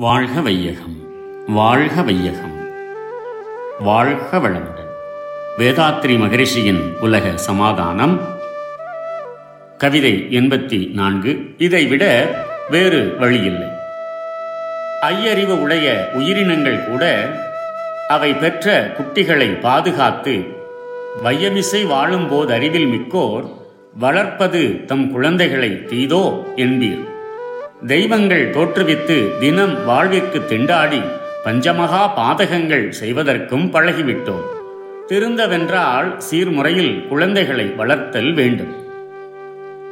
வாழ்க வையகம் வாழ்க வையகம். வாழ்க வளமுடன். வேதாத்ரி மகரிஷியின் உலக சமாதானம். கவிதை எண்பத்தி நான்கு இதைவிட வேறு வழியில்லை. ஐயறிவு உடைய உயிரினங்கள் கூட அவை பெற்ற குட்டிகளை பாதுகாத்து வையமிசை வாழும்போது அறிவில் மிக்கோர் வளர்ப்பது தம் குழந்தைகளை தீதோ என்பீர். தெய்வங்கள் தோற்றுவித்து தினம் வாழ்விற்கு திண்டாடி பஞ்சமகா பாதகங்கள் செய்வதற்கும் பழகிவிட்டோம். திருந்தவென்றால் சீர்முறையில் குழந்தைகளை வளர்த்தல் வேண்டும்.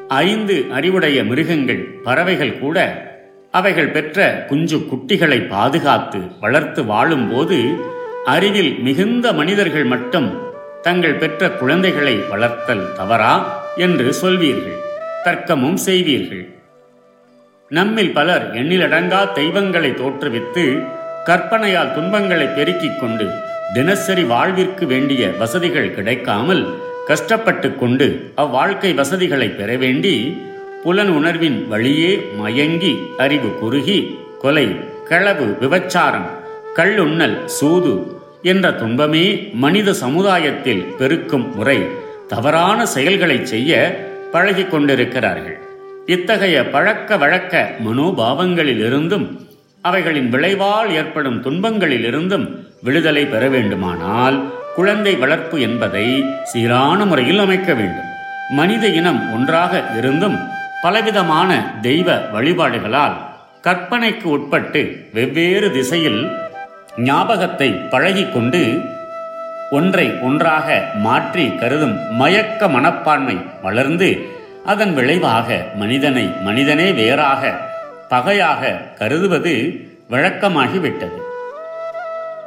ஐந்து அறிவுடைய மிருகங்கள் பறவைகள் கூட அவைகள் பெற்ற குஞ்சு குட்டிகளை பாதுகாத்து வளர்த்து வாழும்போது அறிவில் மிகுந்த மனிதர்கள் மட்டும் தங்கள் பெற்ற குழந்தைகளை வளர்த்தல் தவறா என்று சொல்வீர்கள். தர்க்கமும் செய்வீர்கள். நம்மில் பலர் எண்ணிலடங்கா தெய்வங்களை தோற்றுவித்து கற்பனையால் துன்பங்களை பெருக்கிக் கொண்டு தினசரி வாழ்விற்கு வேண்டிய வசதிகள் கிடைக்காமல் கஷ்டப்பட்டு கொண்டு அவ்வாழ்க்கை வசதிகளை பெற வேண்டி புலன் உணர்வின் வழியே மயங்கி அறிவு குறுகி கொலை களவு விபச்சாரம் கள்ளுண்ணல் சூது என்ற துன்பமே மனித சமுதாயத்தில் பெருக்கும் முறை தவறான செயல்களை செய்ய பழகிக் கொண்டிருக்கிறார்கள். இத்தகைய பழக்க வழக்க மனோபாவங்களிலிருந்தும் அவைகளின் விளைவால் ஏற்படும் துன்பங்களிலிருந்தும் விடுதலை பெற வேண்டுமானால் குழந்தை வளர்ப்பு என்பதை சீரான முறையில் அமைக்க வேண்டும். மனித இனம் ஒன்றாக இருந்தும் பலவிதமான தெய்வ வழிபாடுகளால் கற்பனைக்கு உட்பட்டு வெவ்வேறு திசையில் ஞாபகத்தை பழகி கொண்டு ஒன்றை ஒன்றாக மாற்றி கருதும் மயக்க மனப்பான்மை வளர்ந்து அதன் விளைவாக மனிதனை மனிதனே வேறாக பகையாக கருதுவது வழக்கமாகிவிட்டது.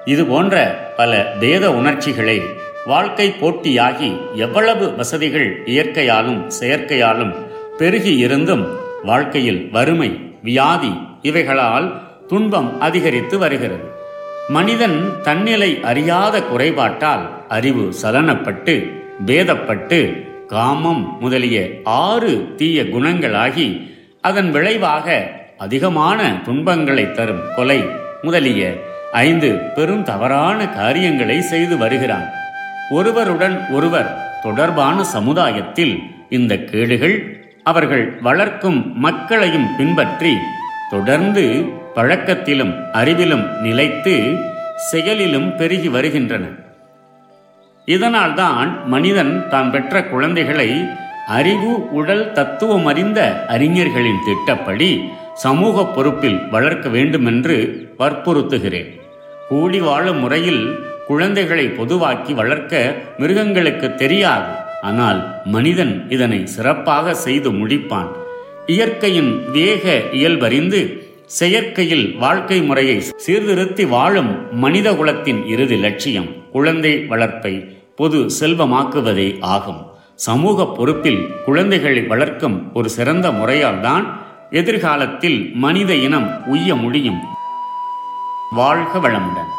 இது போன்ற பல வேத உணர்ச்சிகளை வாழ்க்கை போட்டியாகி எவ்வளவு வசதிகள் இயற்கையாலும் செயற்கையாலும் பெருகி இருந்தும் வாழ்க்கையில் வறுமை வியாதி இவைகளால் துன்பம் அதிகரித்து வருகிறது. மனிதன் தன்னிலை அறியாத குறைபாட்டால் அறிவு சலனப்பட்டு பேதப்பட்டு காமம் முதலிய ஆறு தீய குணங்களாகி அதன் விளைவாக அதிகமான துன்பங்களை தரும் கொலை முதலிய ஐந்து பெரும் தவறான காரியங்களை செய்து வருகிறான். ஒருவருடன் ஒருவர் தொடர்பான சமுதாயத்தில் இந்த கேடுகள் அவர்கள் வளர்க்கும் மக்களையும் பின்பற்றி தொடர்ந்து பழக்கத்திலும் அறிவிலும் நிலைத்து செயலிலும் பெருகி வருகின்றன. இதனால்தான் மனிதன் தான் பெற்ற குழந்தைகளை அறிவு உடல் தத்துவம் அறிந்த அறிஞர்களின் திட்டப்படி சமூக பொறுப்பில் வளர்க்க வேண்டுமென்று வற்புறுத்துகிறேன். கூடி வாழும் முறையில் குழந்தைகளை பொதுவாக்கி வளர்க்க மிருகங்களுக்கு தெரியாது. ஆனால் மனிதன் இதனை சிறப்பாக செய்து முடிப்பான். இயற்கையின் வேக இயல்பறிந்து செயற்கையில் வாழ்க்கை முறையை சீர்திருத்தி வாழும் மனித குலத்தின் இறுதி லட்சியம் குழந்தை வளர்ப்பை. பொது செல்வமாக்குவதே ஆகும் சமூக பொறுப்பில் குழந்தைகளை வளர்க்கும் ஒரு சிறந்த முறையால்தான் எதிர்காலத்தில் மனித இனம் உய்ய முடியும் வாழ்க வளமுடன்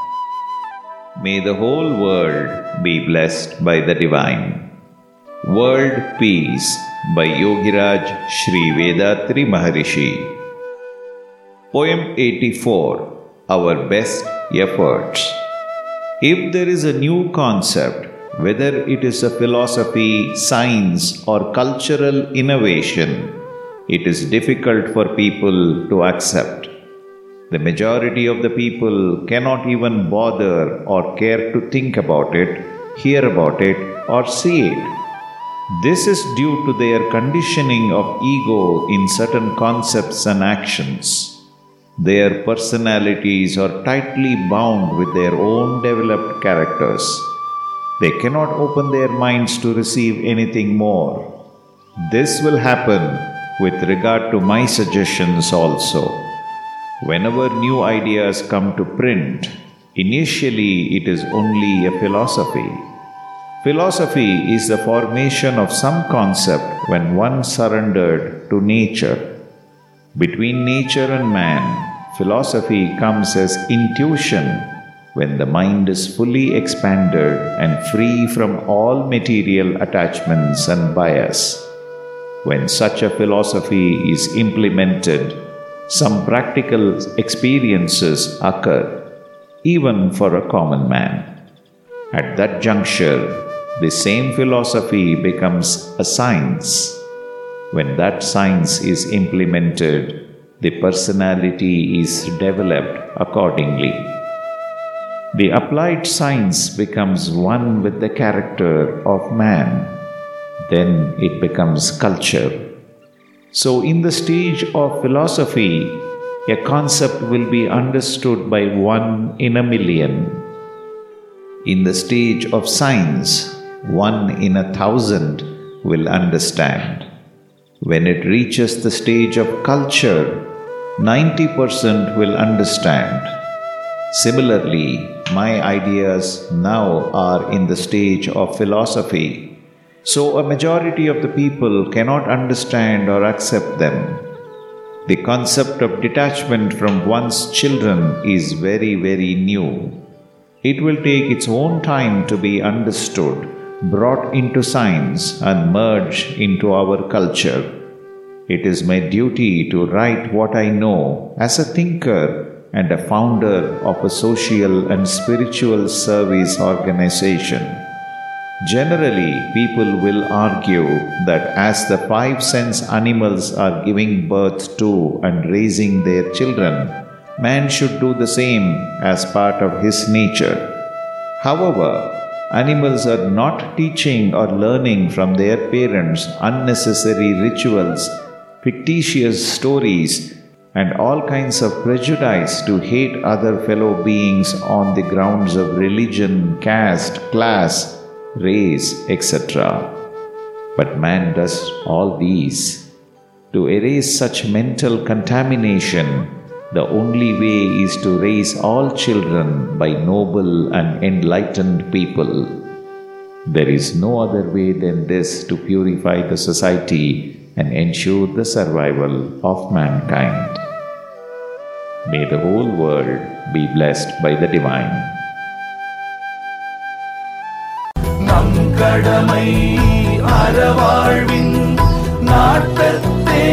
May the whole world be blessed by the divine. World Peace by Yogiraj Sri Vedatri Maharishi. Poem 84 Our Best Efforts. If there is a new concept, whether it is a philosophy, science, or cultural innovation, it is difficult for people to accept. The majority of the people cannot even bother or care to think about it, hear about it, or see it. This is due to their conditioning of ego in certain concepts and actions. Their personalities are tightly bound with their own developed characters. They cannot open their minds to receive anything more. This will happen with regard to my suggestions also. Whenever new ideas come to print, initially it is only a philosophy. Philosophy is the formation of some concept when one surrendered to nature. Between nature and man, philosophy comes as intuition when the mind is fully expanded and free from all material attachments and bias. When such a philosophy is implemented, some practical experiences occur, even for a common man. At that juncture, the same philosophy becomes a science. When that science is implemented, the personality is developed accordingly. The applied science becomes one with the character of man. Then it becomes culture. So, in the stage of philosophy, a concept will be understood by one in a million. In the stage of science, one in a thousand will understand. When it reaches the stage of culture, 90% will understand. Similarly, my ideas now are in the stage of philosophy, so a majority of the people cannot understand or accept them. The concept of detachment from one's children is very, very new. It will take its own time to be understood, brought into science, and merge into our culture. It is my duty to write what I know as a thinker and a founder of a social and spiritual service organization. Generally, people will argue that as the five sense animals are giving birth to and raising their children, man should do the same as part of his nature. However, animals are not teaching or learning from their parents unnecessary rituals fictitious stories, and all kinds of prejudice to hate other fellow beings on the grounds of religion, caste, class, race, etc. But man does all these. To erase such mental contamination, the only way is to raise all children by noble and enlightened people. There is no other way than this to purify the society and ensure the survival of mankind. May the whole world be blessed by the divine. நம் கடமை அறவாழ்வின் நாட்டத்தே